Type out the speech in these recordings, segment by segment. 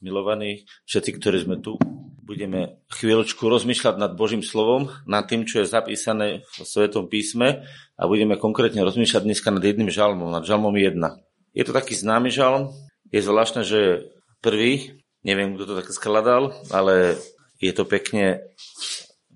milovaní, všetci, ktorí sme tu, budeme chvíľočku rozmýšľať nad Božím slovom, nad tým, čo je zapísané v Svetom písme a budeme konkrétne rozmýšľať dneska nad jedným žalmom, nad žalmom 1. Je to taký známy žalm, je zvláštne, že prvý, neviem, kto to tak skladal, ale je to pekne,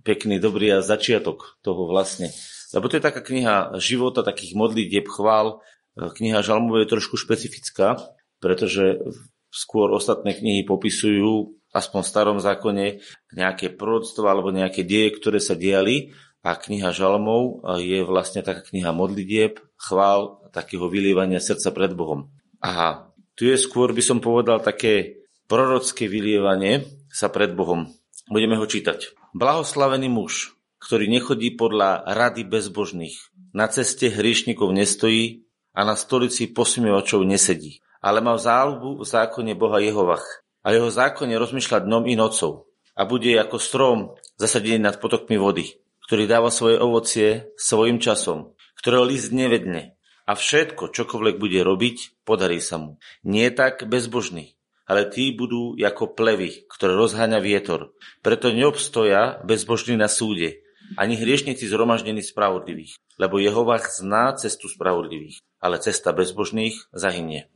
pekný, dobrý a začiatok toho vlastne. Lebo to je taká kniha života, takých modlitieb, chvál. Kniha žalmov je trošku špecifická, pretože skôr ostatné knihy popisujú, aspoň v starom zákone, nejaké proroctvo alebo nejaké deje, ktoré sa diali a kniha žalmov je vlastne taká kniha modlitieb, chvál, takého vylievania srdca pred Bohom. A tu je skôr, by som povedal, také prorocké vylievanie sa pred Bohom. Budeme ho čítať. Blahoslavený muž, ktorý nechodí podľa rady bezbožných, na ceste hriešnikov nestojí a na stolici posmievačov nesedí ale mal záľubu v zákone Boha Jehovach a jeho zákone rozmýšľať dnom i nocou a bude ako strom zasadený nad potokmi vody, ktorý dáva svoje ovocie svojim časom, ktorého list nevedne a všetko, čokoľvek bude robiť, podarí sa mu. Nie tak bezbožný, ale tí budú ako plevy, ktoré rozháňa vietor. Preto neobstoja bezbožní na súde, ani hriešnici zhromaždení spravodlivých, lebo Jehovach zná cestu spravodlivých, ale cesta bezbožných zahynie.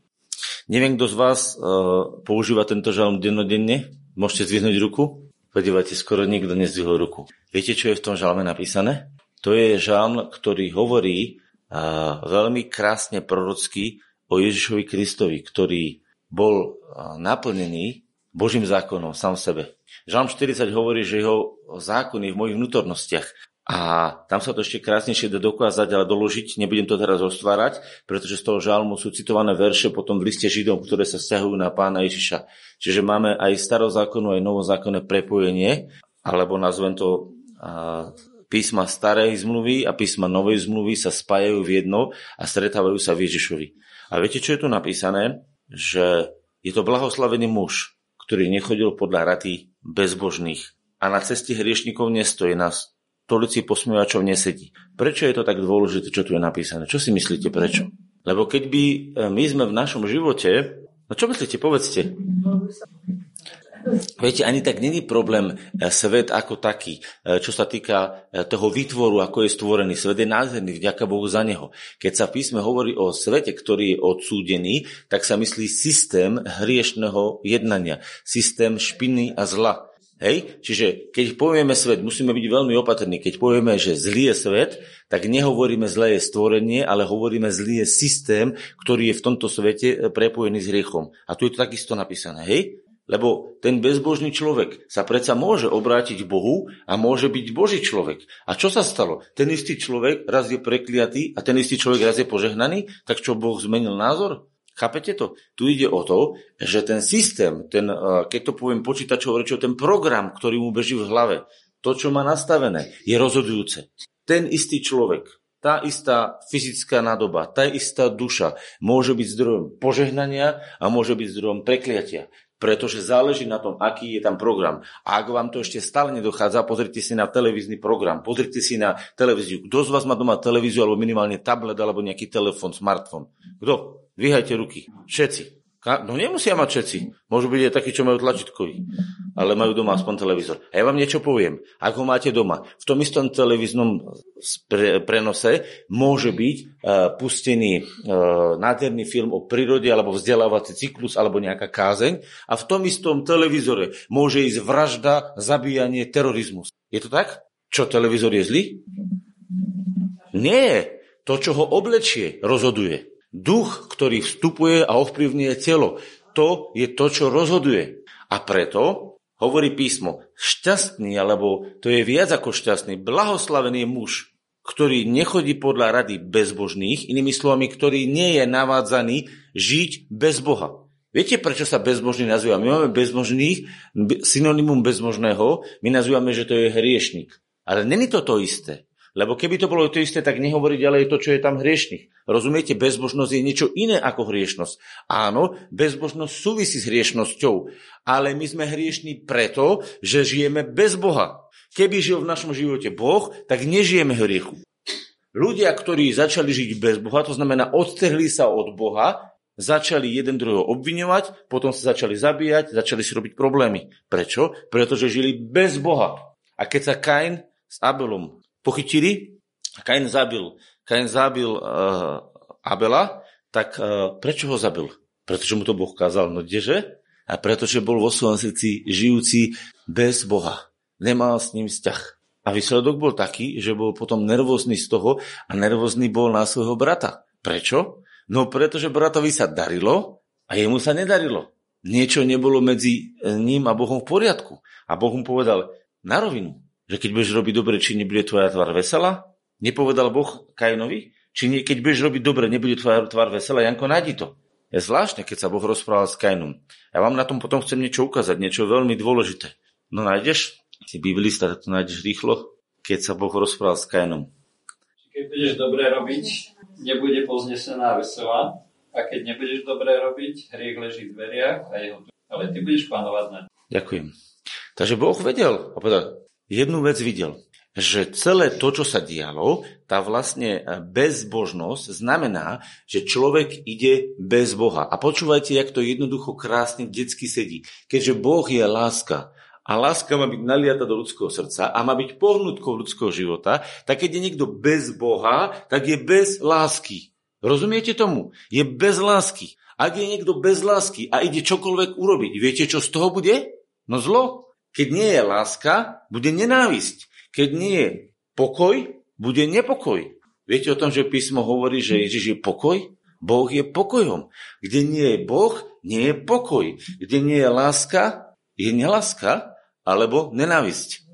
Neviem, kto z vás uh, používa tento žalm dennodenne. Môžete zdvihnúť ruku? Podívajte, skoro nikto nezdvihol ruku. Viete, čo je v tom žalme napísané? To je žalm, ktorý hovorí uh, veľmi krásne prorocky o Ježišovi Kristovi, ktorý bol uh, naplnený Božím zákonom sám sebe. Žalm 40 hovorí, že jeho zákon je v mojich vnútornostiach. A tam sa to ešte krásnejšie dá dokázať, ale doložiť, nebudem to teraz roztvárať, pretože z toho žalmu sú citované verše potom v liste Židom, ktoré sa vzťahujú na pána Ježiša. Čiže máme aj starozákonné, aj novozákonné prepojenie, alebo nazvem to a, písma starej zmluvy a písma novej zmluvy sa spájajú v jedno a stretávajú sa v Ježišovi. A viete, čo je tu napísané? Že je to blahoslavený muž, ktorý nechodil podľa rady bezbožných a na ceste hriešnikov nestojí stolici posmievačov nesedí. Prečo je to tak dôležité, čo tu je napísané? Čo si myslíte, prečo? Lebo keď by e, my sme v našom živote, no čo myslíte, povedzte. Viete, ani tak není problém e, svet ako taký, e, čo sa týka toho výtvoru, ako je stvorený. Svet je nádherný, vďaka Bohu za neho. Keď sa písme hovorí o svete, ktorý je odsúdený, tak sa myslí systém hriešného jednania, systém špiny a zla. Hej? Čiže keď povieme svet, musíme byť veľmi opatrní. Keď povieme, že zlý je svet, tak nehovoríme zlé je stvorenie, ale hovoríme zlý je systém, ktorý je v tomto svete eh, prepojený s hriechom. A tu je to takisto napísané. Hej? Lebo ten bezbožný človek sa predsa môže obrátiť k Bohu a môže byť Boží človek. A čo sa stalo? Ten istý človek raz je prekliatý a ten istý človek raz je požehnaný, tak čo Boh zmenil názor? Chápete to? Tu ide o to, že ten systém, ten, keď to poviem počítačovo rečou, ten program, ktorý mu beží v hlave, to, čo má nastavené, je rozhodujúce. Ten istý človek, tá istá fyzická nádoba, tá istá duša môže byť zdrojom požehnania a môže byť zdrojom prekliatia. Pretože záleží na tom, aký je tam program. A ak vám to ešte stále nedochádza, pozrite si na televízny program, pozrite si na televíziu. Kto z vás má doma televíziu alebo minimálne tablet alebo nejaký telefón, smartfón? Kto? Dvíhajte ruky. Všetci. No nemusia mať všetci. Môžu byť aj takí, čo majú tlačítkový. Ale majú doma aspoň televízor. A ja vám niečo poviem. Ak ho máte doma, v tom istom televíznom prenose môže byť uh, pustený uh, nádherný film o prírode alebo vzdelávací cyklus alebo nejaká kázeň a v tom istom televízore môže ísť vražda, zabíjanie, terorizmus. Je to tak? Čo, televízor je zlý? Nie. To, čo ho oblečie, rozhoduje. Duch, ktorý vstupuje a ovplyvňuje telo, to je to, čo rozhoduje. A preto hovorí písmo, šťastný, alebo to je viac ako šťastný, blahoslavený muž, ktorý nechodí podľa rady bezbožných, inými slovami, ktorý nie je navádzaný žiť bez Boha. Viete, prečo sa bezbožný nazýva? My máme bezbožných, synonymum bezbožného, my nazývame, že to je hriešnik. Ale není to to isté. Lebo keby to bolo to isté, tak nehovorí ďalej to, čo je tam hriešných. Rozumiete, bezbožnosť je niečo iné ako hriešnosť. Áno, bezbožnosť súvisí s hriešnosťou, ale my sme hriešní preto, že žijeme bez Boha. Keby žil v našom živote Boh, tak nežijeme hriechu. Ľudia, ktorí začali žiť bez Boha, to znamená odtrhli sa od Boha, začali jeden druhého obviňovať, potom sa začali zabíjať, začali si robiť problémy. Prečo? Pretože žili bez Boha. A keď sa Kain s Abelom pochytili, Kain zabil, Kain zabil uh, Abela, tak uh, prečo ho zabil? Pretože mu to Boh kázal, no kdeže? A pretože bol vo svojom srdci žijúci bez Boha. Nemal s ním vzťah. A výsledok bol taký, že bol potom nervózny z toho a nervózny bol na svojho brata. Prečo? No pretože bratovi sa darilo a jemu sa nedarilo. Niečo nebolo medzi ním a Bohom v poriadku. A Boh mu povedal na rovinu, že keď budeš robiť dobre, či nebude tvoja tvár veselá? Nepovedal Boh Kainovi? Či nie, keď budeš robiť dobre, nebude tvoja tvár veselá? Janko, nájdi to. Je zvláštne, keď sa Boh rozprával s Kainom. Ja vám na tom potom chcem niečo ukázať, niečo veľmi dôležité. No nájdeš? Si biblista, to nájdeš rýchlo, keď sa Boh rozprával s Kainom. Keď budeš dobre robiť, nebude poznesená veselá. A keď nebudeš dobre robiť, hriech leží v dveriach a jeho ale ty budeš panovať na Ďakujem. Takže Boh vedel, a povedal, jednu vec videl že celé to, čo sa dialo, tá vlastne bezbožnosť znamená, že človek ide bez Boha. A počúvajte, jak to jednoducho krásne detsky sedí. Keďže Boh je láska a láska má byť naliata do ľudského srdca a má byť pohnutkou ľudského života, tak keď je niekto bez Boha, tak je bez lásky. Rozumiete tomu? Je bez lásky. Ak je niekto bez lásky a ide čokoľvek urobiť, viete, čo z toho bude? No zlo. Keď nie je láska, bude nenávisť. Keď nie je pokoj, bude nepokoj. Viete o tom, že písmo hovorí, že Ježiš je pokoj? Boh je pokojom. Kde nie je Boh, nie je pokoj. Kde nie je láska, je neláska alebo nenávisť.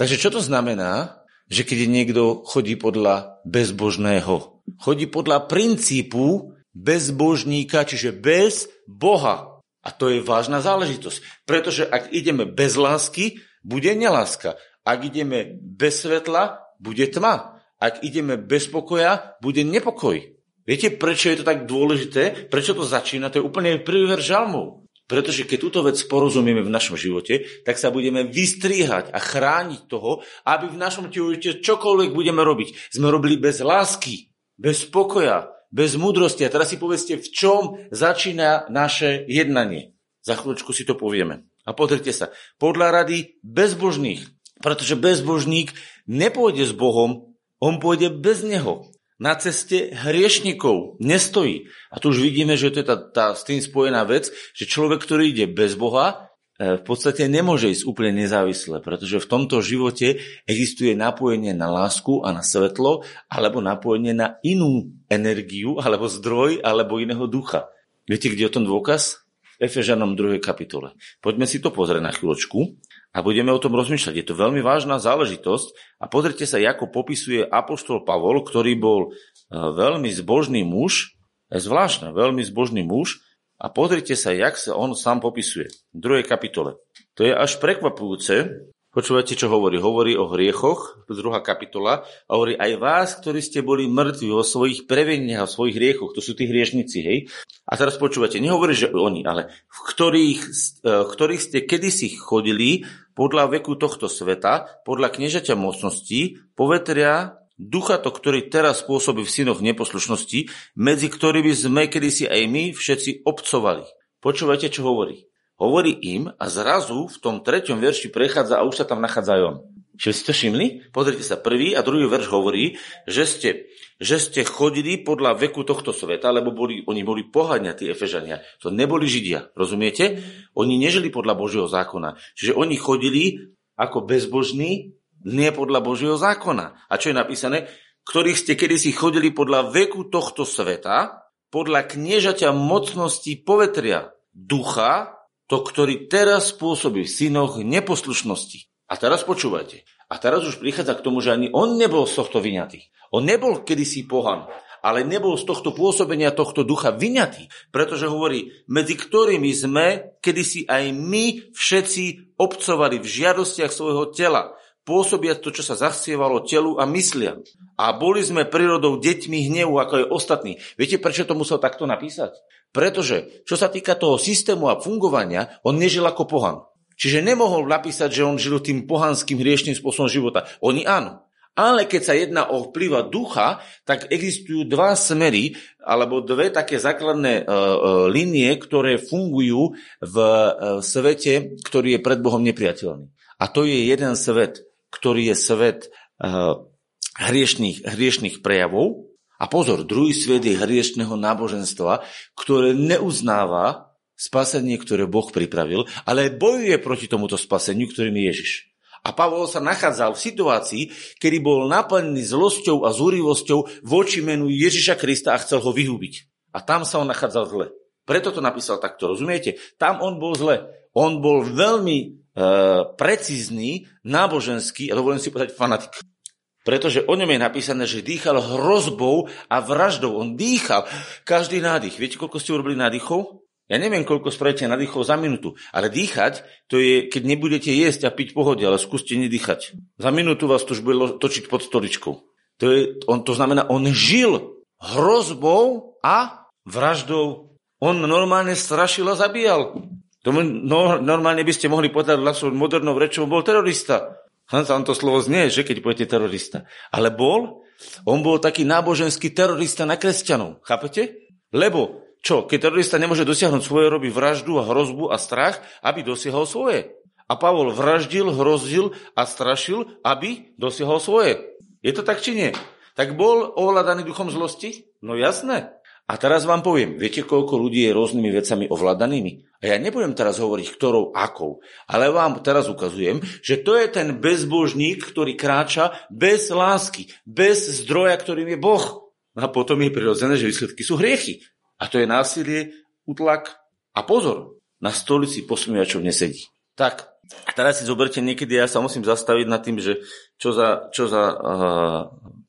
Takže čo to znamená, že keď niekto chodí podľa bezbožného? Chodí podľa princípu bezbožníka, čiže bez Boha. A to je vážna záležitosť. Pretože ak ideme bez lásky, bude neláska. Ak ideme bez svetla, bude tma. Ak ideme bez pokoja, bude nepokoj. Viete, prečo je to tak dôležité? Prečo to začína? To je úplne prvý ver žalmov. Pretože keď túto vec porozumieme v našom živote, tak sa budeme vystriehať a chrániť toho, aby v našom živote čokoľvek budeme robiť, sme robili bez lásky, bez pokoja, bez múdrosti. A teraz si povedzte, v čom začína naše jednanie. Za chvíľočku si to povieme. A pozrite sa, podľa rady bezbožných, pretože bezbožník nepôjde s Bohom, on pôjde bez Neho. Na ceste hriešnikov nestojí. A tu už vidíme, že to je tá, tá s tým spojená vec, že človek, ktorý ide bez Boha, v podstate nemôže ísť úplne nezávisle, pretože v tomto živote existuje napojenie na lásku a na svetlo, alebo napojenie na inú energiu, alebo zdroj, alebo iného ducha. Viete, kde je o tom dôkaz? V Efežanom 2. kapitole. Poďme si to pozrieť na chvíľočku a budeme o tom rozmýšľať. Je to veľmi vážna záležitosť a pozrite sa, ako popisuje apoštol Pavol, ktorý bol e, veľmi zbožný muž, je zvláštne, veľmi zbožný muž a pozrite sa, jak sa on sám popisuje v druhej kapitole. To je až prekvapujúce, Počúvate, čo hovorí? Hovorí o hriechoch, druhá kapitola, a hovorí aj vás, ktorí ste boli mŕtvi vo svojich preveniach, vo svojich hriechoch, to sú tí hriešnici, hej? A teraz počúvate, nehovorí, že oni, ale v ktorých, e, v ktorých ste kedysi chodili podľa veku tohto sveta, podľa kniežaťa mocností, povetria ducha to, ktorý teraz pôsobí v synoch neposlušnosti, medzi ktorými sme kedysi aj my všetci obcovali. Počúvajte, čo hovorí. Hovorí im a zrazu v tom treťom verši prechádza a už sa tam nachádza aj on. Čiže ste všimli? Pozrite sa, prvý a druhý verš hovorí, že ste, že ste chodili podľa veku tohto sveta, lebo boli, oni boli pohania, tí Efežania. To neboli Židia, rozumiete? Oni nežili podľa Božieho zákona. Čiže oni chodili ako bezbožní, nie podľa Božieho zákona. A čo je napísané? Ktorých ste kedysi chodili podľa veku tohto sveta, podľa kniežaťa mocnosti povetria, ducha, to, ktorý teraz spôsobí v synoch neposlušnosti. A teraz počúvajte. A teraz už prichádza k tomu, že ani on nebol z tohto vyňatý. On nebol kedysi pohan, ale nebol z tohto pôsobenia tohto ducha vyňatý, pretože hovorí, medzi ktorými sme kedysi aj my všetci obcovali v žiadostiach svojho tela, pôsobia to, čo sa zachcievalo telu a myslia. A boli sme prírodou deťmi hnevu, ako je ostatní. Viete, prečo to musel takto napísať? Pretože, čo sa týka toho systému a fungovania, on nežil ako pohan. Čiže nemohol napísať, že on žil tým pohanským hriešným spôsobom života. Oni áno. Ale keď sa jedná o vplyva ducha, tak existujú dva smery, alebo dve také základné uh, uh, línie, ktoré fungujú v uh, svete, ktorý je pred Bohom nepriateľný. A to je jeden svet, ktorý je svet uh, hriešných, hriešných prejavov. A pozor, druhý svet je hriešného náboženstva, ktoré neuznáva spasenie, ktoré Boh pripravil, ale bojuje proti tomuto spaseniu, ktorým je Ježiš. A Pavol sa nachádzal v situácii, kedy bol naplnený zlosťou a zúrivosťou voči menu Ježiša Krista a chcel ho vyhubiť. A tam sa on nachádzal zle. Preto to napísal takto, rozumiete? Tam on bol zle. On bol veľmi e, precízny, náboženský, a dovolím si povedať fanatik. Pretože o ňom je napísané, že dýchal hrozbou a vraždou. On dýchal každý nádych. Viete, koľko ste urobili nádychov? Ja neviem, koľko spravíte nadýchov za minútu, ale dýchať, to je, keď nebudete jesť a piť pohode, ale skúste nedýchať. Za minútu vás to už bude točiť pod stoličkou. To, je, on, to znamená, on žil hrozbou a vraždou. On normálne strašil a zabíjal. To no, normálne by ste mohli povedať našou modernou rečou, bol terorista. Tam to slovo znie, že keď poviete terorista. Ale bol, on bol taký náboženský terorista na kresťanov. Chápete? Lebo čo, keď terorista nemôže dosiahnuť svoje, robí vraždu a hrozbu a strach, aby dosiahol svoje. A Pavol vraždil, hrozil a strašil, aby dosiahol svoje. Je to tak či nie? Tak bol ovládaný duchom zlosti? No jasné. A teraz vám poviem, viete, koľko ľudí je rôznymi vecami ovládanými? A ja nebudem teraz hovoriť, ktorou akou, ale vám teraz ukazujem, že to je ten bezbožník, ktorý kráča bez lásky, bez zdroja, ktorým je Boh. A potom je prirodzené, že výsledky sú hriechy. A to je násilie, utlak a pozor, na stolici posmievačov nesedí. Tak, a teraz si zoberte niekedy, ja sa musím zastaviť nad tým, že čo za, čo za uh,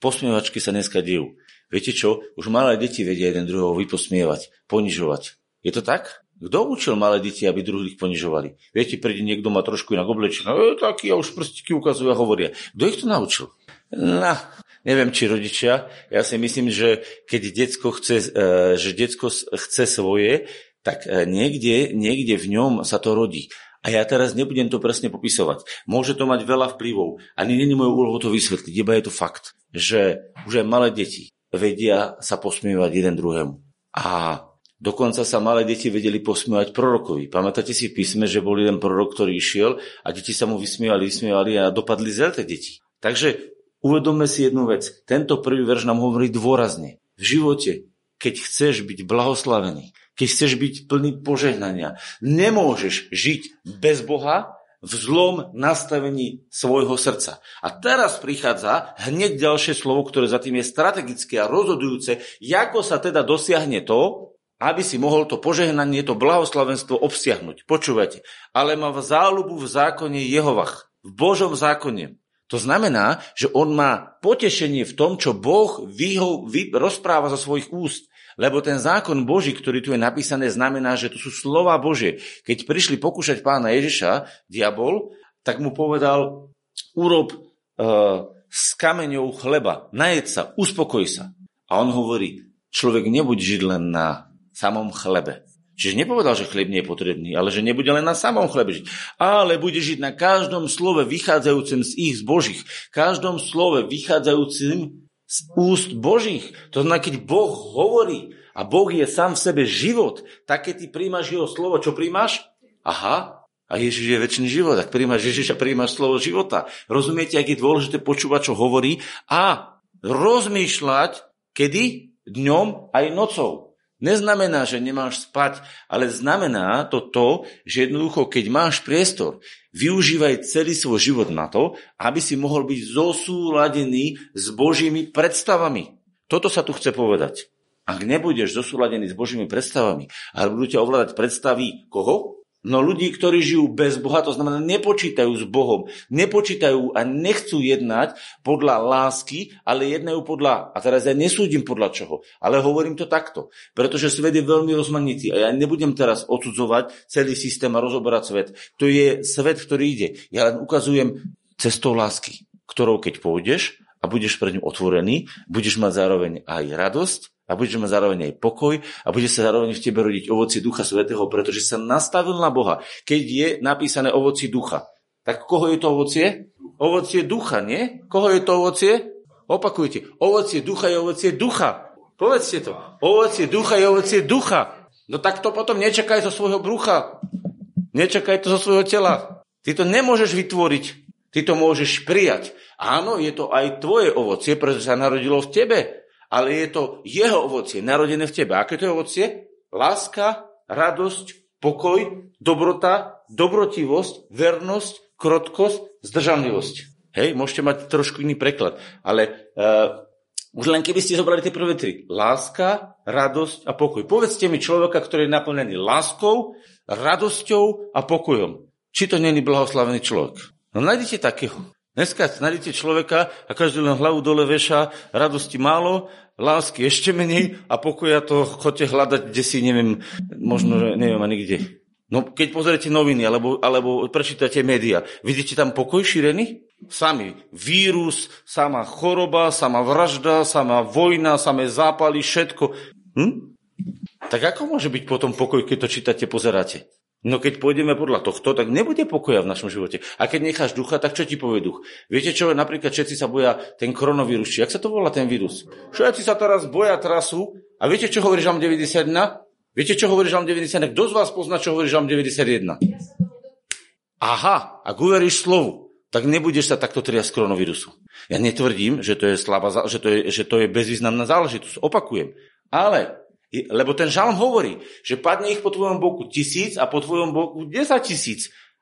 posmievačky sa dneska dejú. Viete čo? Už malé deti vedia jeden druhého vyposmievať, ponižovať. Je to tak? Kto učil malé deti, aby druhých ponižovali? Viete, príde niekto má trošku inak oblečený, no, taký a už prstiky ukazujú a hovoria. Kto ich to naučil? No, neviem, či rodičia. Ja si myslím, že keď detsko chce, e, že detsko chce svoje, tak e, niekde, niekde v ňom sa to rodí. A ja teraz nebudem to presne popisovať. Môže to mať veľa vplyvov. Ani není mojou úlohou to vysvetliť, iba je to fakt, že už aj malé deti vedia sa posmievať jeden druhému. A dokonca sa malé deti vedeli posmievať prorokovi. Pamätáte si v písme, že bol jeden prorok, ktorý išiel a deti sa mu vysmievali, vysmievali a dopadli zle tie deti. Takže Uvedomme si jednu vec. Tento prvý verš nám hovorí dôrazne. V živote, keď chceš byť blahoslavený, keď chceš byť plný požehnania, nemôžeš žiť bez Boha v zlom nastavení svojho srdca. A teraz prichádza hneď ďalšie slovo, ktoré za tým je strategické a rozhodujúce, ako sa teda dosiahne to, aby si mohol to požehnanie, to blahoslavenstvo obsiahnuť. Počúvajte, ale má v záľubu v zákone Jehovach, v Božom zákone. To znamená, že on má potešenie v tom, čo Boh vyho, vy, rozpráva zo svojich úst. Lebo ten zákon Boží, ktorý tu je napísané, znamená, že to sú slova Božie. Keď prišli pokúšať pána Ježiša, diabol, tak mu povedal, urob uh, s kameňou chleba, najed sa, uspokoj sa. A on hovorí, človek nebuď žiť len na samom chlebe, Čiže nepovedal, že chlieb nie je potrebný, ale že nebude len na samom chlebe žiť, ale bude žiť na každom slove vychádzajúcim z ich zbožích, každom slove vychádzajúcim z úst Božích. To znamená, keď Boh hovorí a Boh je sám v sebe život, tak keď ty príjmaš jeho slovo, čo príjmaš? Aha, a Ježiš je väčší život. Ak príjmaš Ježiša, príjmaš slovo života. Rozumiete, ak je dôležité počúvať, čo hovorí a rozmýšľať, kedy? Dňom aj nocou. Neznamená, že nemáš spať, ale znamená to to, že jednoducho, keď máš priestor, využívaj celý svoj život na to, aby si mohol byť zosúladený s Božími predstavami. Toto sa tu chce povedať. Ak nebudeš zosúladený s Božími predstavami, ale budú ťa ovládať predstavy koho? No ľudí, ktorí žijú bez Boha, to znamená nepočítajú s Bohom, nepočítajú a nechcú jednať podľa lásky, ale jednajú podľa, a teraz ja nesúdim podľa čoho, ale hovorím to takto, pretože svet je veľmi rozmanitý a ja nebudem teraz odsudzovať celý systém a rozoberať svet. To je svet, ktorý ide. Ja len ukazujem cestou lásky, ktorou keď pôjdeš a budeš pre ňu otvorený, budeš mať zároveň aj radosť, a budeš mať zároveň aj pokoj a bude sa zároveň v tebe rodiť ovoci Ducha Svetého, pretože sa nastavil na Boha. Keď je napísané ovoci Ducha, tak koho je to ovocie? Ovocie ducha, nie? Koho je to ovocie? Opakujte. Ovocie ducha je ovocie ducha. Povedzte to. Ovocie ducha je ovocie ducha. No tak to potom nečakaj zo svojho brucha. Nečakaj to zo svojho tela. Ty to nemôžeš vytvoriť. Ty to môžeš prijať. Áno, je to aj tvoje ovocie, pretože sa narodilo v tebe. Ale je to jeho ovocie, narodené v tebe. Aké to je ovocie? Láska, radosť, pokoj, dobrota, dobrotivosť, vernosť, krotkosť, zdržanlivosť. Hej, môžete mať trošku iný preklad, ale uh, už len keby ste zobrali tie prvé tri. Láska, radosť a pokoj. Povedzte mi človeka, ktorý je naplnený láskou, radosťou a pokojom. Či to není blahoslavený človek? No nájdete takého. Dneska nájdete človeka a každý len hlavu dole veša, radosti málo, lásky ešte menej a pokoja to chodte hľadať, kde si, neviem, možno, neviem ani kde. No, keď pozriete noviny alebo, alebo prečítate médiá, vidíte tam pokoj šírený? Sami vírus, sama choroba, sama vražda, sama vojna, samé zápaly, všetko. Hm? Tak ako môže byť potom pokoj, keď to čítate, pozeráte? No keď pôjdeme podľa tohto, tak nebude pokoja v našom živote. A keď necháš ducha, tak čo ti povie duch? Viete čo, napríklad všetci sa boja ten koronavírus, či jak sa to volá ten vírus? Všetci sa teraz boja trasu. A viete, čo hovorí Žalm 91? Viete, čo hovorí Žalm 91? Kto z vás pozná, čo hovorí Žalm 91? Aha, ak uveríš slovu, tak nebudeš sa takto triasť koronavírusu. Ja netvrdím, že to je, slabá, že to je, že to je bezvýznamná záležitosť. Opakujem. Ale lebo ten žalm hovorí, že padne ich po tvojom boku tisíc a po tvojom boku desať tisíc.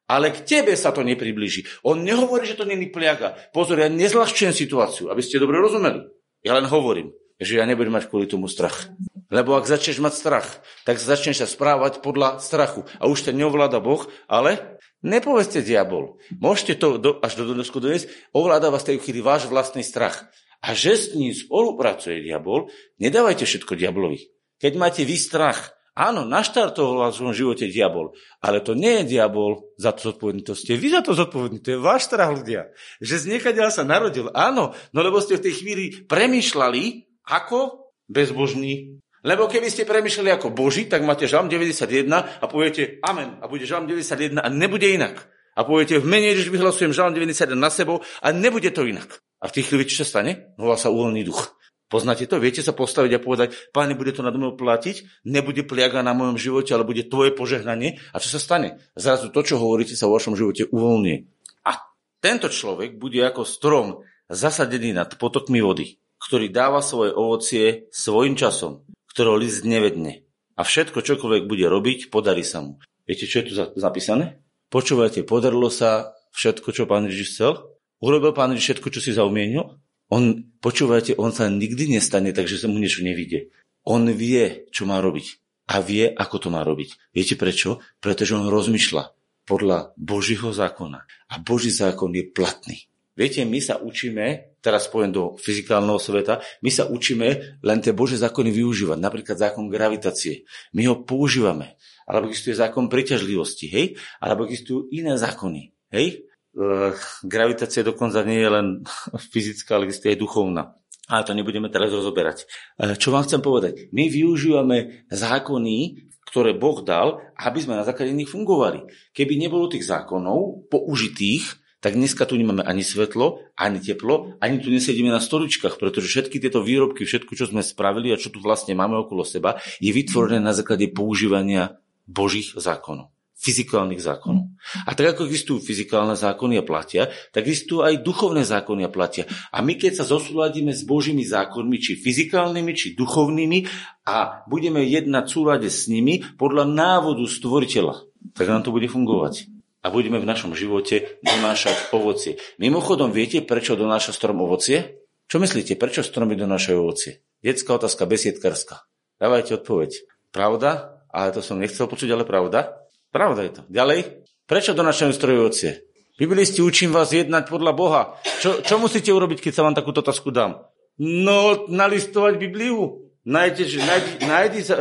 Ale k tebe sa to nepriblíži. On nehovorí, že to není pliaga. Pozor, ja nezľahčujem situáciu, aby ste dobre rozumeli. Ja len hovorím, že ja nebudem mať kvôli tomu strach. Lebo ak začneš mať strach, tak začneš sa správať podľa strachu. A už ten neovláda Boh, ale nepovedzte diabol. Môžete to do, až do dnesku doniesť, ovláda vás tej chvíli váš vlastný strach. A že s ním spolupracuje diabol, nedávajte všetko diablovi. Keď máte vy strach, áno, naštartoval v svojom živote diabol, ale to nie je diabol za to zodpovedný, to ste vy za to zodpovední, to je váš strach ľudia. Že z niekadeľa sa narodil, áno, no lebo ste v tej chvíli premyšľali ako bezbožný. Lebo keby ste premyšľali ako Boží, tak máte žalm 91 a poviete amen a bude žalm 91 a nebude inak. A poviete, v mene Ježiš vyhlasujem žalm 91 na sebou a nebude to inak. A v tých chvíli čo sa stane? Volá sa uvoľný duch. Poznáte to? Viete sa postaviť a povedať, páne, bude to na mnou platiť, nebude pliaga na mojom živote, ale bude tvoje požehnanie. A čo sa stane? Zrazu to, čo hovoríte, sa vo vašom živote uvoľní. A tento človek bude ako strom zasadený nad potokmi vody, ktorý dáva svoje ovocie svojim časom, ktorého list nevedne. A všetko, čokoľvek bude robiť, podarí sa mu. Viete, čo je tu zapísané? Počúvajte, podarilo sa všetko, čo pán Ježiš chcel? Urobil pán Ježiš všetko, čo si zaumienil? On, počúvajte, on sa nikdy nestane, takže sa mu niečo nevidie. On vie, čo má robiť. A vie, ako to má robiť. Viete prečo? Pretože on rozmýšľa podľa Božího zákona. A Boží zákon je platný. Viete, my sa učíme, teraz poviem do fyzikálneho sveta, my sa učíme len tie Božie zákony využívať. Napríklad zákon gravitácie. My ho používame. Alebo existuje zákon priťažlivosti, hej? Alebo existujú iné zákony, hej? Eh, gravitácia dokonca nie je len fyzická, ale je aj duchovná. Ale to nebudeme teraz rozoberať. Eh, čo vám chcem povedať? My využívame zákony, ktoré Boh dal, aby sme na základe nich fungovali. Keby nebolo tých zákonov použitých, tak dneska tu nemáme ani svetlo, ani teplo, ani tu nesedíme na stoličkách, pretože všetky tieto výrobky, všetko, čo sme spravili a čo tu vlastne máme okolo seba, je vytvorené na základe používania Božích zákonov fyzikálnych zákonov. A tak ako existujú fyzikálne zákony a platia, tak existujú aj duchovné zákony a platia. A my keď sa zosúladíme s Božími zákonmi, či fyzikálnymi, či duchovnými a budeme jednať v súlade s nimi podľa návodu stvoriteľa, tak nám to bude fungovať. A budeme v našom živote donášať ovocie. Mimochodom, viete, prečo donáša strom ovocie? Čo myslíte, prečo stromy donášajú ovocie? Detská otázka, besiedkarská. Dávajte odpoveď. Pravda? Ale to som nechcel počuť, ale pravda? Pravda je to. Ďalej. Prečo donášajú stroje ovocie? Biblisti učím vás jednať podľa Boha. Čo, čo musíte urobiť, keď sa vám takúto otázku dám? No, nalistovať Bibliu. Nájdete, nájdi, nájdi uh,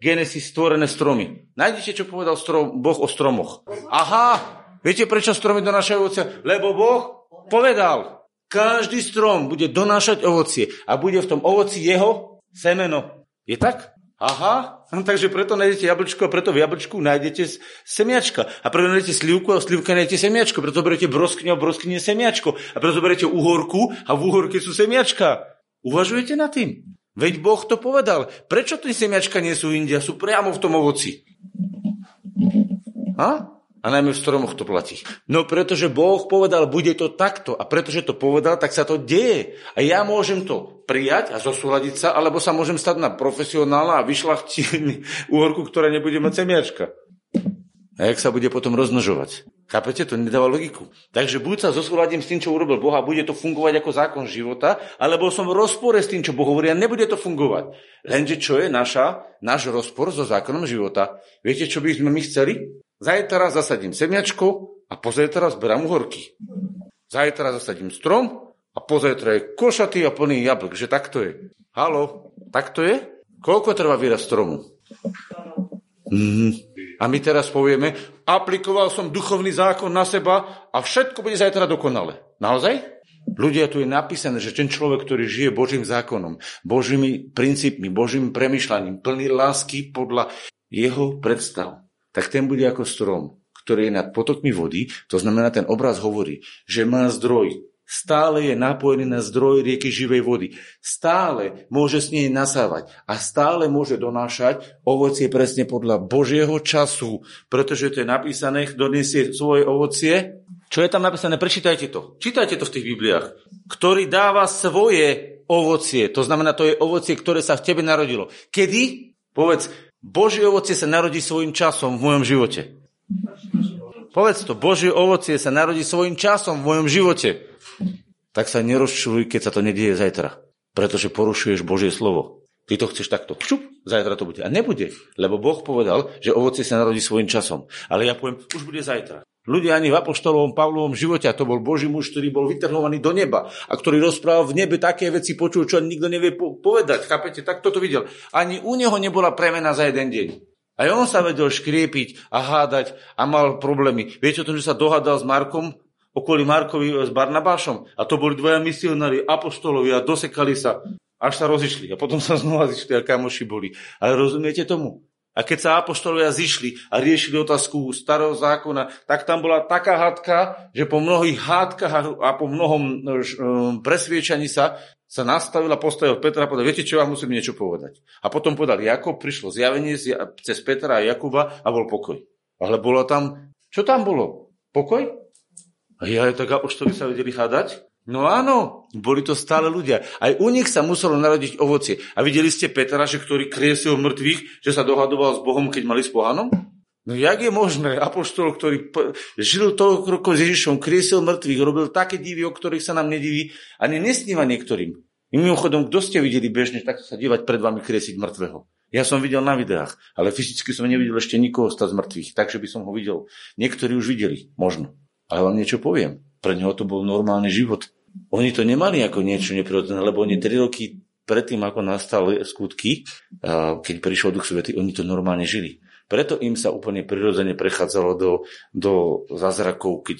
Genesis stvorené stromy. Nájdete, čo povedal strom, Boh o stromoch. Aha, viete, prečo stromy donášajú ovocie? Lebo Boh povedal, každý strom bude donášať ovocie a bude v tom ovoci jeho semeno. Je tak? Aha, no, takže preto nájdete jablčko a preto v jablčku nájdete semiačka. A preto nájdete slivku a slivka nájdete semiačko. Preto berete broskyňu a broskyne semiačko. A preto berete uhorku a v uhorke sú semiačka. Uvažujete nad tým? Veď Boh to povedal. Prečo tie semiačka nie sú India? Sú priamo v tom ovoci. A? A najmä v stromoch to platí. No pretože Boh povedal, bude to takto. A pretože to povedal, tak sa to deje. A ja môžem to prijať a zosúľadiť sa, alebo sa môžem stať na profesionálna a vyšlachtiť úhorku, ktorá nebude mať semiačka. A jak sa bude potom rozmnožovať? Chápete? To nedáva logiku. Takže buď sa zosúladím s tým, čo urobil Boh a bude to fungovať ako zákon života, alebo som v rozpore s tým, čo Boh hovorí a nebude to fungovať. Lenže čo je naša, náš rozpor so zákonom života? Viete, čo by sme my chceli? Zajtra zasadím semiačko a pozajtra zberám uhorky. Zajtra zasadím strom a pozajtra je košatý a plný jablk. Že takto je. Halo, takto je? Koľko trvá výraz stromu? Mm. A my teraz povieme, aplikoval som duchovný zákon na seba a všetko bude zajtra dokonale. Naozaj? Ľudia, tu je napísané, že ten človek, ktorý žije Božím zákonom, Božími princípmi, Božím premyšľaním, plný lásky podľa jeho predstav, tak ten bude ako strom, ktorý je nad potokmi vody. To znamená, ten obraz hovorí, že má zdroj. Stále je napojený na zdroj rieky živej vody. Stále môže s nej nasávať a stále môže donášať ovocie presne podľa Božieho času, pretože to je napísané, kto nesie svoje ovocie. Čo je tam napísané? Prečítajte to. Čítajte to v tých Bibliách. Ktorý dáva svoje ovocie. To znamená, to je ovocie, ktoré sa v tebe narodilo. Kedy? Povedz, Božie ovocie sa narodí svojim časom v mojom živote. Povedz to, Božie ovocie sa narodí svojim časom v mojom živote. Tak sa nerozčuluj, keď sa to nedieje zajtra. Pretože porušuješ Božie slovo. Ty to chceš takto. Šup, zajtra to bude. A nebude, lebo Boh povedal, že ovocie sa narodí svojim časom. Ale ja poviem, už bude zajtra. Ľudia ani v apoštolovom Pavlovom živote, a to bol Boží muž, ktorý bol vytrhovaný do neba a ktorý rozprával v nebe také veci, počul, čo nikto nevie povedať. Chápete? Tak toto videl. Ani u neho nebola premena za jeden deň. Aj on sa vedel škriepiť a hádať a mal problémy. Viete o tom, že sa dohádal s Markom, okolí Markovi s Barnabášom? A to boli dvaja misionári, apoštolovi a dosekali sa, až sa rozišli. A potom sa znova zišli a kamoši boli. Ale rozumiete tomu? A keď sa apoštolovia zišli a riešili otázku starého zákona, tak tam bola taká hádka, že po mnohých hádkach a po mnohom e, e, presviečaní sa sa nastavil a postavil Petra a povedal, viete čo, vám musím niečo povedať. A potom povedal Jakob, prišlo zjavenie cez Petra a Jakuba a bol pokoj. Ale bolo tam, čo tam bolo? Pokoj? A ja tak apoštoli sa vedeli hádať? No áno, boli to stále ľudia. Aj u nich sa muselo narodiť ovocie. A videli ste Petra, že ktorý kriesil mŕtvych, že sa dohadoval s Bohom, keď mali s pohanom? No jak je možné, apoštol, ktorý žil toľko rokov s Ježišom, kriesil mŕtvych, robil také divy, o ktorých sa nám nediví, ani nesníva niektorým. I mimochodom, kto ste videli bežne takto sa dívať pred vami kriesiť mŕtvého? Ja som videl na videách, ale fyzicky som nevidel ešte nikoho stať z mŕtvych, takže by som ho videl. Niektorí už videli, možno. Ale vám niečo poviem. Pre neho to bol normálny život. Oni to nemali ako niečo neprirodzené, lebo oni tri roky predtým, ako nastali skutky, keď prišiel Duch Svety, oni to normálne žili. Preto im sa úplne prirodzene prechádzalo do, do zázrakov, keď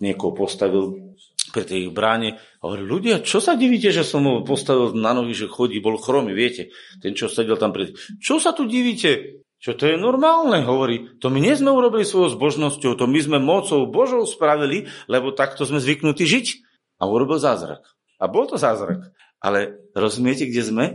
niekoho postavil pri tej bráne a hovorí, ľudia, čo sa divíte, že som ho postavil na nohy, že chodí, bol chromy, viete, ten, čo sedel tam pred... Čo sa tu divíte? Čo to je normálne, hovorí. To my nie sme urobili svojou zbožnosťou, to my sme mocou Božou spravili, lebo takto sme zvyknutí žiť. A urobil zázrak. A bol to zázrak. Ale rozumiete, kde sme?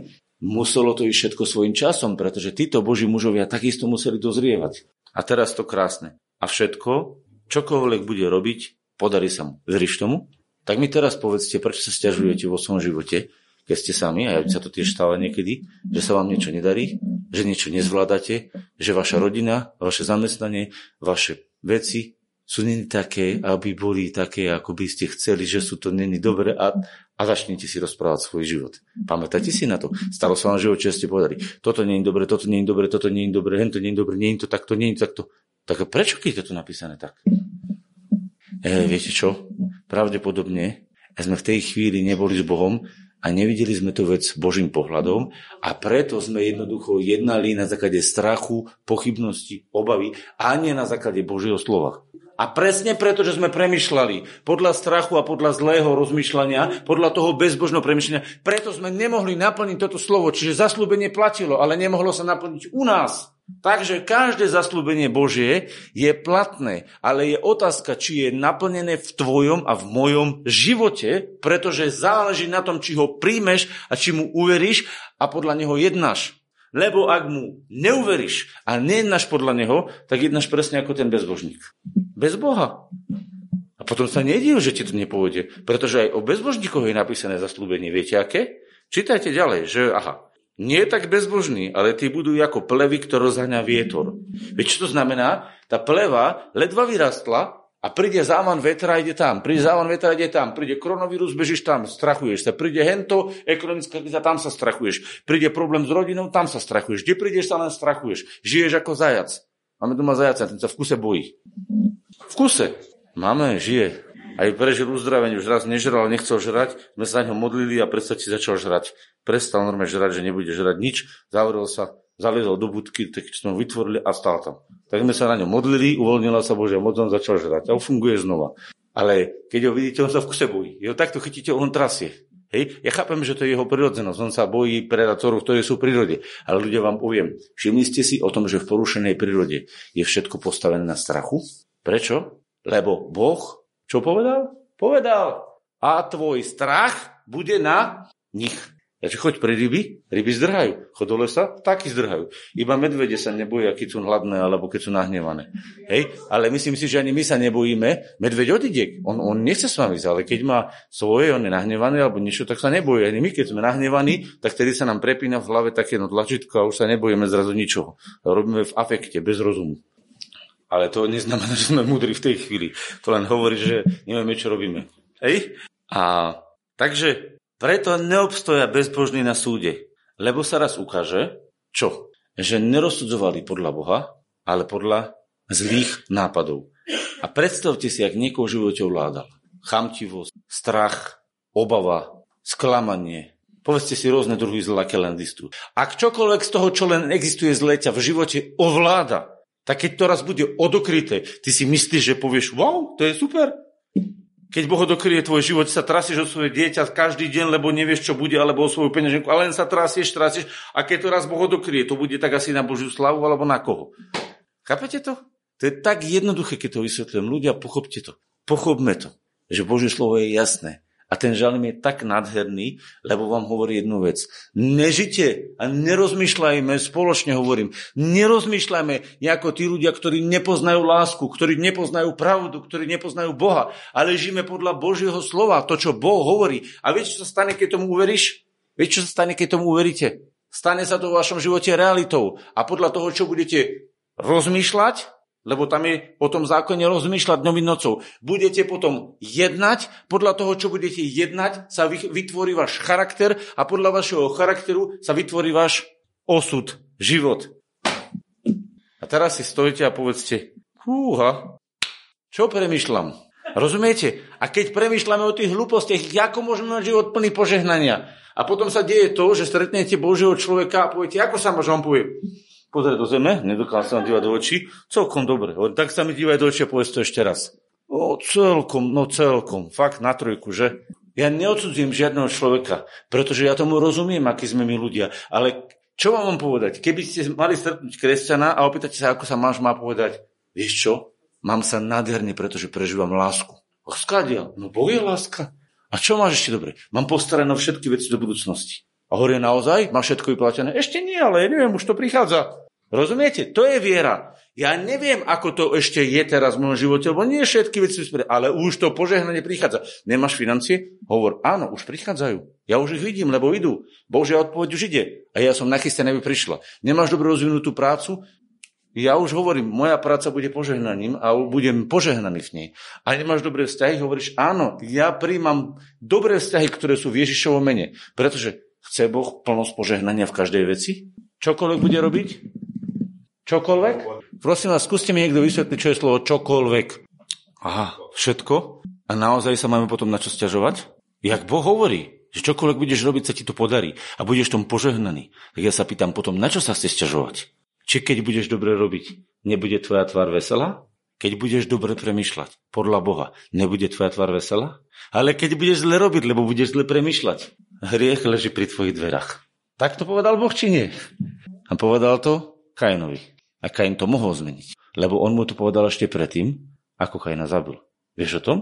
Muselo to ísť všetko svojim časom, pretože títo Boží mužovia takisto museli dozrievať. A teraz to krásne. A všetko, čokoľvek bude robiť, podarí sa mu. Veríš tomu? Tak mi teraz povedzte, prečo sa stiažujete vo svojom živote, keď ste sami, a ja sa to tiež stále niekedy, že sa vám niečo nedarí, že niečo nezvládate, že vaša rodina, vaše zamestnanie, vaše veci sú není také, aby boli také, ako by ste chceli, že sú to není dobre a, a začnete si rozprávať svoj život. Pamätáte si na to? Stalo sa vám život, čo ste povedali. Toto je dobre, toto je dobre, toto je dobre, hento je dobre, je to takto, je to takto. Tak prečo keď je to napísané tak? E, viete čo? Pravdepodobne sme v tej chvíli neboli s Bohom a nevideli sme tú vec Božím pohľadom a preto sme jednoducho jednali na základe strachu, pochybnosti, obavy a nie na základe Božieho slova. A presne preto, že sme premyšľali podľa strachu a podľa zlého rozmýšľania, podľa toho bezbožného premyšľania, preto sme nemohli naplniť toto slovo. Čiže zaslúbenie platilo, ale nemohlo sa naplniť u nás. Takže každé zaslúbenie Božie je platné, ale je otázka, či je naplnené v tvojom a v mojom živote, pretože záleží na tom, či ho príjmeš a či mu uveríš a podľa neho jednáš. Lebo ak mu neuveríš a nejednáš podľa neho, tak jednáš presne ako ten bezbožník. Bez Boha. A potom sa nedív, že ti to nepôjde. Pretože aj o bezbožníkoch je napísané zaslúbenie. Viete aké? Čítajte ďalej, že aha, nie tak bezbožný, ale tí budú ako plevy, ktoré rozhaňa vietor. Viete, čo to znamená? Tá pleva ledva vyrastla a príde závan vetra, ide tam. Príde závan vetra, ide tam. Príde koronavírus, bežíš tam, strachuješ sa. Príde hento, ekonomická kríza, tam sa strachuješ. Príde problém s rodinou, tam sa strachuješ. Kde prídeš, sa len strachuješ. Žiješ ako zajac. Máme doma zajaca, ten sa v kuse bojí. V kuse. Máme, žije. Aj prežil uzdravenie, už raz nežral, nechcel žrať, sme sa na ňo modlili a predstavte začal žrať. Prestal normálne žrať, že nebude žrať nič, zavrel sa, zaliezol do budky, tak sme ho vytvorili a stál tam. Tak sme sa na ňo modlili, uvoľnila sa Božia moc, on začal žrať a funguje znova. Ale keď ho vidíte, on sa v kuse bojí. Jeho takto chytíte, on trasie. Hej? Ja chápem, že to je jeho prirodzenosť. On sa bojí predátorov, ktorí sú v prírode. Ale ľudia vám poviem, všimli ste si o tom, že v porušenej prírode je všetko postavené na strachu? Prečo? Lebo Boh, čo povedal? Povedal, a tvoj strach bude na nich. Takže choď pri ryby, ryby zdrhajú. Chod do lesa, taky zdrhajú. Iba medvede sa neboja, keď sú hladné alebo keď sú nahnevané. Hej? Ale myslím si, že ani my sa nebojíme. Medveď odíde. On, on nechce s vami ale keď má svoje, on je nahnevaný alebo niečo, tak sa nebojí. Ani my, keď sme nahnevaní, tak tedy sa nám prepína v hlave také no tlačítko a už sa nebojíme zrazu ničoho. Robíme v afekte, bez rozumu. Ale to neznamená, že sme múdri v tej chvíli. To len hovorí, že nevieme, čo robíme. Hej? A takže preto neobstoja bezbožní na súde, lebo sa raz ukáže, čo? Že nerozsudzovali podľa Boha, ale podľa zlých nápadov. A predstavte si, ak niekoho v živote ovládal. Chamtivosť, strach, obava, sklamanie. Povedzte si rôzne druhy zla, aké. Ak čokoľvek z toho, čo len existuje z leťa v živote ovláda, tak keď to raz bude odokryté, ty si myslíš, že povieš, wow, to je super, keď Boh dokrie tvoj život, sa trasieš o svoje dieťa každý deň, lebo nevieš, čo bude, alebo o svoju peňaženku, ale len sa trasieš, trasieš a keď to raz Boh dokrie, to bude tak asi na Božiu slavu, alebo na koho. Chápete to? To je tak jednoduché, keď to vysvetľujem. Ľudia, pochopte to. Pochopme to, že Božie slovo je jasné. A ten žalm je tak nádherný, lebo vám hovorí jednu vec. Nežite a nerozmýšľajme, spoločne hovorím, nerozmýšľajme ako tí ľudia, ktorí nepoznajú lásku, ktorí nepoznajú pravdu, ktorí nepoznajú Boha, ale žijeme podľa Božieho slova, to, čo Boh hovorí. A viete, čo sa stane, keď tomu uveríš? Viete, čo sa stane, keď tomu uveríte? Stane sa to v vašom živote realitou. A podľa toho, čo budete rozmýšľať, lebo tam je o tom zákone rozmýšľať dňom nocou. Budete potom jednať, podľa toho, čo budete jednať, sa vytvorí váš charakter a podľa vašeho charakteru sa vytvorí váš osud, život. A teraz si stojíte a povedzte, húha, čo premyšľam? Rozumiete? A keď premyšľame o tých hlúpostiach, ako môžeme mať život plný požehnania? A potom sa deje to, že stretnete Božieho človeka a poviete, ako sa môže, on povie, pozrieť do zeme, nedokážem sa dívať do očí, celkom dobre. Tak sa mi dívaj do očí a povedz to ešte raz. O, celkom, no celkom, fakt na trojku, že? Ja neodsudzím žiadneho človeka, pretože ja tomu rozumiem, akí sme my ľudia, ale čo vám mám povedať? Keby ste mali stretnúť kresťana a opýtate sa, ako sa máš, má povedať, vieš čo, mám sa nádherne, pretože prežívam lásku. Skádia, no Boh je láska. A čo máš ešte dobre? Mám postarané všetky veci do budúcnosti. A hovorí naozaj? Má všetko vyplatené? Ešte nie, ale neviem, už to prichádza. Rozumiete? To je viera. Ja neviem, ako to ešte je teraz v môjom živote, lebo nie všetky veci sú ale už to požehnanie prichádza. Nemáš financie? Hovor, áno, už prichádzajú. Ja už ich vidím, lebo idú. Božia odpoveď už ide. A ja som nachystený, aby prišla. Nemáš dobre rozvinutú prácu? Ja už hovorím, moja práca bude požehnaním a budem požehnaný v nej. A nemáš dobré vzťahy, hovoríš, áno, ja príjmam dobré vzťahy, ktoré sú v Ježišovom mene. Pretože chce Boh plnosť požehnania v každej veci? Čokoľvek bude robiť? Čokoľvek? Prosím vás, skúste mi niekto vysvetliť, čo je slovo čokoľvek. Aha, všetko? A naozaj sa máme potom na čo stiažovať? Jak Boh hovorí, Že čokoľvek budeš robiť, sa ti to podarí a budeš tom požehnaný. Tak ja sa pýtam potom, na čo sa chceš sťažovať? Či keď budeš dobre robiť, nebude tvoja tvár veselá? Keď budeš dobre premyšľať podľa Boha, nebude tvoja tvár veselá? Ale keď budeš zle robiť, lebo budeš zle premyšľať, hriech leží pri tvojich dverách. Tak to povedal Boh, či nie? A povedal to Kainovi. A Kain to mohol zmeniť. Lebo on mu to povedal ešte predtým, ako Kaina zabil. Vieš o tom?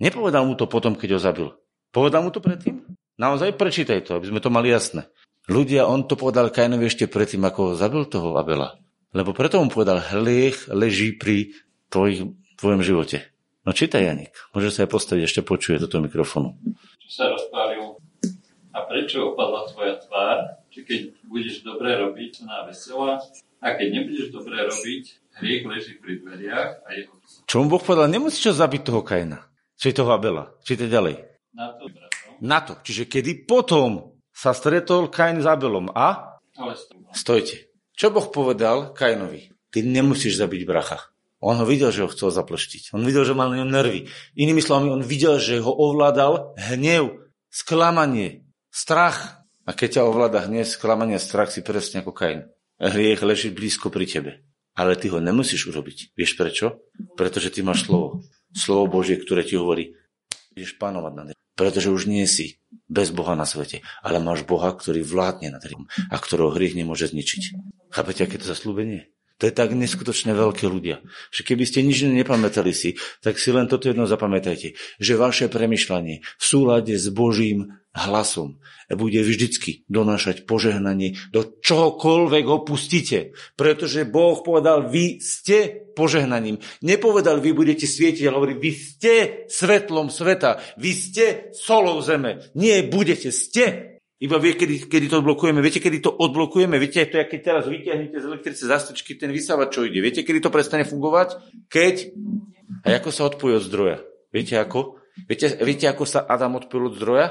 Nepovedal mu to potom, keď ho zabil. Povedal mu to predtým? Naozaj prečítaj to, aby sme to mali jasné. Ľudia, on to povedal Kainovi ešte predtým, ako zabil toho Abela. Lebo preto mu povedal, hliech leží pri tvojich, tvojom živote. No čítaj, Janik. Môže sa aj postaviť, ešte počuje do toho mikrofónu. Čo sa rozpálil? A prečo opadla tvoja tvár? Či keď budeš dobre robiť, ona veselá. A keď nebudeš dobre robiť, hriech leží pri dveriach a jeho... Čo mu Boh povedal? Nemusíš zabiť toho Kaina. Či toho Abela. Čítaj ďalej. Na to, brato na to. Čiže kedy potom sa stretol Kain s Abelom a... Ale Stojte. Čo Boh povedal Kainovi? Ty nemusíš zabiť bracha. On ho videl, že ho chcel zaplštiť. On videl, že mal na ňom nervy. Inými slovami, on videl, že ho ovládal hnev, sklamanie, strach. A keď ťa ovláda hnev, sklamanie, strach, si presne ako Kain. Hriech leží blízko pri tebe. Ale ty ho nemusíš urobiť. Vieš prečo? Pretože ty máš slovo. Slovo Božie, ktoré ti hovorí, ideš pánovať na ne. Pretože už nie si bez Boha na svete, ale máš Boha, ktorý vládne nad hriechom a ktorého hriech nemôže zničiť. Chápete, aké to zaslúbenie? To je tak neskutočne veľké ľudia, že keby ste nič nepamätali si, tak si len toto jedno zapamätajte, že vaše premyšľanie v súlade s Božím hlasom bude vždycky donášať požehnanie do čohokoľvek opustíte. Pretože Boh povedal, vy ste požehnaním. Nepovedal, vy budete svietiť, ale hovorí, vy ste svetlom sveta, vy ste solou zeme. Nie budete, ste iba vie, kedy, kedy to odblokujeme. Viete, kedy to odblokujeme? Viete, to je, keď teraz vyťahnete z elektrice zastrčky ten vysávač, čo ide. Viete, kedy to prestane fungovať? Keď... A ako sa odpojí od zdroja? Viete ako? Viete, viete, ako sa Adam odpojil od zdroja?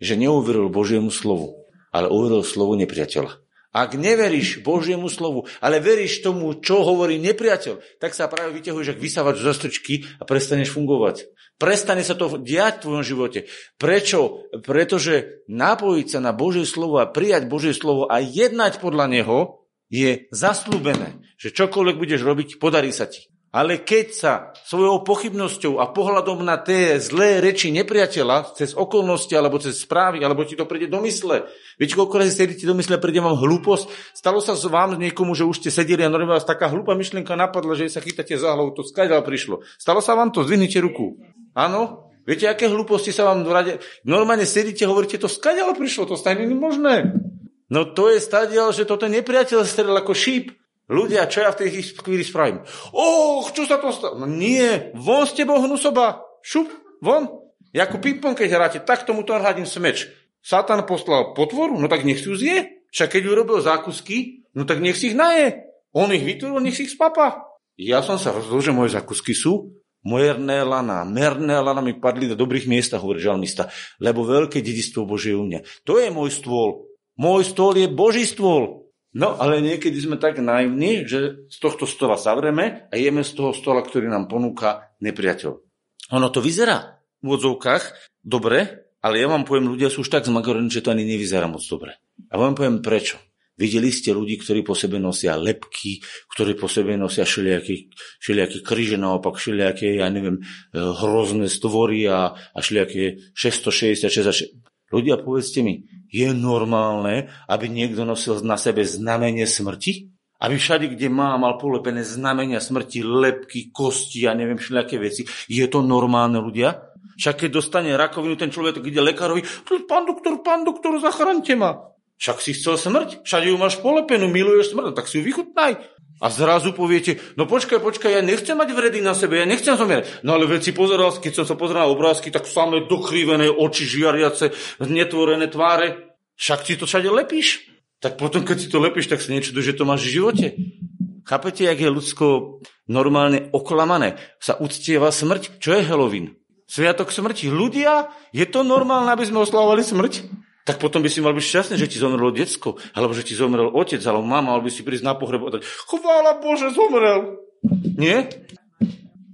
Že neuveril Božiemu slovu, ale uveril slovu nepriateľa. Ak neveríš Božiemu slovu, ale veríš tomu, čo hovorí nepriateľ, tak sa práve vyťahuješ ak vysávač z zastrčky a prestaneš fungovať. Prestane sa to diať v tvojom živote. Prečo? Pretože napojiť sa na Božie slovo a prijať Božie slovo a jednať podľa neho je zaslúbené, že čokoľvek budeš robiť, podarí sa ti. Ale keď sa svojou pochybnosťou a pohľadom na tie zlé reči nepriateľa, cez okolnosti alebo cez správy, alebo ti to príde do mysle, viete, koľko razy sedíte do mysle, príde vám hlúposť, stalo sa s vám niekomu, že už ste sedeli a normálne vás taká hlúpa myšlienka napadla, že sa chytáte za hlavu, to skáďal prišlo. Stalo sa vám to, zdvihnite ruku. Áno? Viete, aké hlúposti sa vám rade... Normálne sedíte, hovoríte, to skáďal prišlo, to stane možné. No to je stadial, že toto nepriateľ strel ako šíp. Ľudia, čo ja v tej chvíli spravím? Och, čo sa to stalo? No nie, von s tebou hnusoba. Šup, von. Ja ako ping keď hráte, tak tomu to hradím smeč. Satan poslal potvoru, no tak nech si ju zje. Však keď urobil zákusky, no tak nech si ich naje. On ich vytvoril, nech si ich spapa. Ja som sa rozhodol, že moje zákusky sú Mojerné lana, merné lana mi padli do dobrých miest, hovorí žalmista, lebo veľké dedistvo Božie u mňa. To je môj stôl. Môj stôl je Boží stôl. No, ale niekedy sme tak naivní, že z tohto stola zavrieme a jeme z toho stola, ktorý nám ponúka nepriateľ. Ono to vyzerá v odzovkách dobre, ale ja vám poviem, ľudia sú už tak zmagorení, že to ani nevyzerá moc dobre. A vám poviem prečo. Videli ste ľudí, ktorí po sebe nosia lepky, ktorí po sebe nosia všelijaké, všelijaké kríže, naopak všelijaké, ja neviem, eh, hrozné stvory a, a všelijaké 666. Ľudia, povedzte mi, je normálne, aby niekto nosil na sebe znamenie smrti? Aby všade, kde má, mal polepené znamenia smrti, lepky, kosti a neviem všelijaké veci. Je to normálne, ľudia? Však keď dostane rakovinu, ten človek ide lekárovi, pán doktor, pán doktor, zachránte ma. Však si chcel smrť, všade ju máš polepenú, miluješ smrť, tak si ju vychutnaj. A zrazu poviete, no počkaj, počkaj, ja nechcem mať vredy na sebe, ja nechcem zomierať. No ale veď si pozeral, keď som sa pozeral na obrázky, tak samé dokrivené oči, žiariace, netvorené tváre. Však si to všade lepíš. Tak potom, keď si to lepíš, tak sa niečo že to máš v živote. Chápete, jak je ľudsko normálne oklamané? Sa uctieva smrť. Čo je Halloween? Sviatok smrti. Ľudia, je to normálne, aby sme oslavovali smrť? Tak potom by si mal byť šťastný, že ti zomrelo detsko, alebo že ti zomrel otec, alebo mama, alebo by si prísť na pohreb povedať, chvála Bože, zomrel. Nie?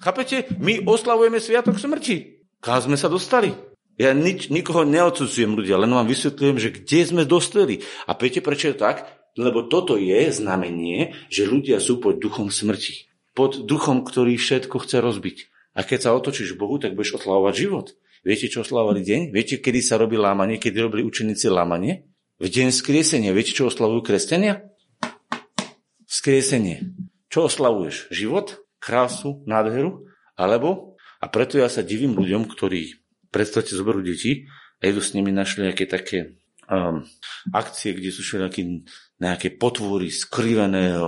Chápete? My oslavujeme sviatok smrti. Kam sme sa dostali? Ja nič, nikoho neodsudzujem ľudia, len vám vysvetľujem, že kde sme dospeli. A viete, prečo je tak? Lebo toto je znamenie, že ľudia sú pod duchom smrti. Pod duchom, ktorý všetko chce rozbiť. A keď sa otočíš Bohu, tak budeš oslavovať život. Viete, čo oslavovali deň? Viete, kedy sa robí lámanie, kedy robili učeníci lámanie? V deň skriesenia. Viete, čo oslavujú kresťania? Skriesenie. Čo oslavuješ? Život? Krásu? Nádheru? Alebo? A preto ja sa divím ľuďom, ktorí predstavte, zoberú deti a idú s nimi našli nejaké také um, akcie, kde sú všelijaké nejaké potvory, skrivené,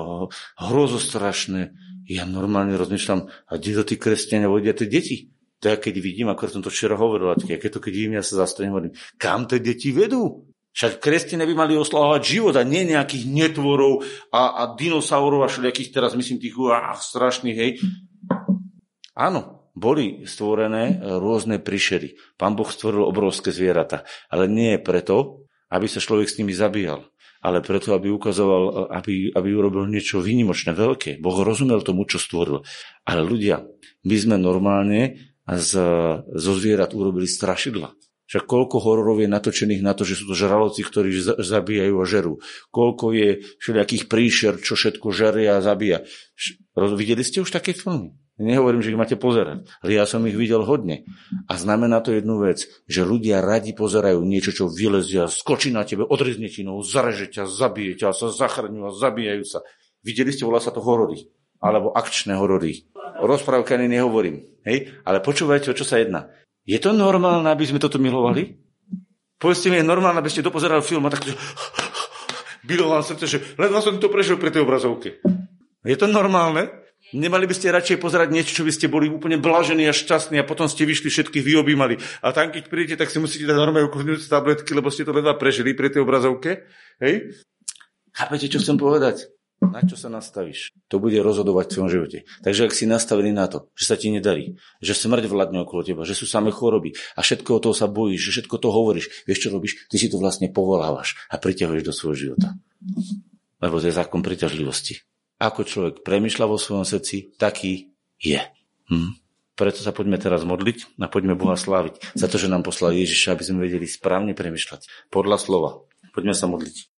hrozostrašné. Ja normálne rozmýšľam, a kde to tí kresťania vodia tie deti? To ja keď vidím, ako som to včera hovoril, a keď to keď vidím, ja sa zastanem, hovorím, kam tie deti vedú? Však kresťania by mali oslavovať život a nie nejakých netvorov a, a dinosaurov a všelijakých teraz myslím tých ach, strašných, hej. Áno, boli stvorené rôzne príšery. Pán Boh stvoril obrovské zvieratá, ale nie preto, aby sa človek s nimi zabíjal, ale preto, aby ukazoval, aby, aby urobil niečo výnimočné, veľké. Boh rozumel tomu, čo stvoril. Ale ľudia, my sme normálne z, zo zvierat urobili strašidla. Však koľko hororov je natočených na to, že sú to žraloci, ktorí zabíjajú a žerú. Koľko je všelijakých príšer, čo všetko žeria a zabíja. Videli ste už také filmy? Nehovorím, že ich máte pozerať, ale ja som ich videl hodne. A znamená to jednu vec, že ľudia radi pozerajú niečo, čo vylezia, skočí na tebe, odrizne ti nohu, zareže ťa, zabije ťa, sa zachrňujú a zabíjajú sa. Videli ste, volá sa to horory. Alebo akčné horory. O ani nehovorím. Hej? Ale počúvajte, o čo sa jedná. Je to normálne, aby sme toto milovali? Povedzte mi, je normálne, aby ste dopozerali film a tak bylo vám srdce, že ledva som to prežil pri tej obrazovke. Je to normálne? Nemali by ste radšej pozerať niečo, čo by ste boli úplne blažení a šťastní a potom ste vyšli všetkých vyobímali. A tam, keď prídete, tak si musíte dať normálne ukludňujúce tabletky, lebo ste to ledva prežili pri tej obrazovke. Hej? Chápete, čo chcem povedať? Na čo sa nastavíš? To bude rozhodovať v tvojom živote. Takže ak si nastavený na to, že sa ti nedarí, že smrť vládne okolo teba, že sú samé choroby a všetko toho sa bojíš, že všetko to hovoríš, vieš čo robíš? Ty si to vlastne povolávaš a priťahuješ do svojho života. Lebo to je zákon priťažlivosti ako človek premyšľa vo svojom srdci, taký je. Hm. Preto sa poďme teraz modliť a poďme Boha sláviť za to, že nám poslal Ježiša, aby sme vedeli správne premyšľať podľa slova. Poďme sa modliť.